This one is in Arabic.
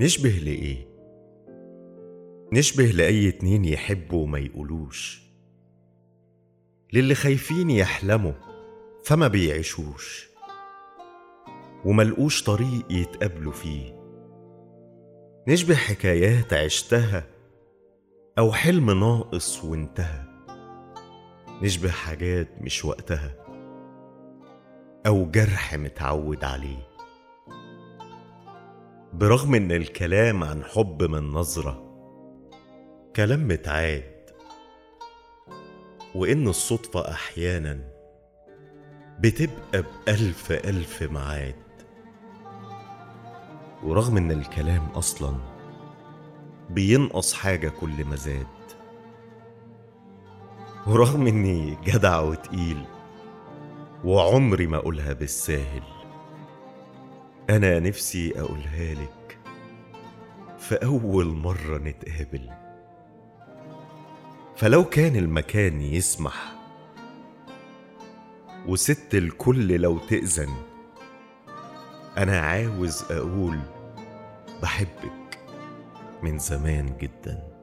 نشبه لإيه؟ نشبه لأي اتنين يحبوا وما يقولوش. للي خايفين يحلموا فما بيعيشوش. وملقوش طريق يتقابلوا فيه. نشبه حكايات عشتها أو حلم ناقص وانتهى. نشبه حاجات مش وقتها أو جرح متعود عليه. برغم إن الكلام عن حب من نظرة كلام متعاد وإن الصدفة أحيانا بتبقى بألف ألف معاد ورغم إن الكلام أصلا بينقص حاجة كل ما زاد ورغم إني جدع وتقيل وعمري ما أقولها بالساهل. أنا نفسي أقولها لك. في أول مرة نتقابل. فلو كان المكان يسمح. وست الكل لو تأذن. أنا عاوز أقول بحبك من زمان جداً.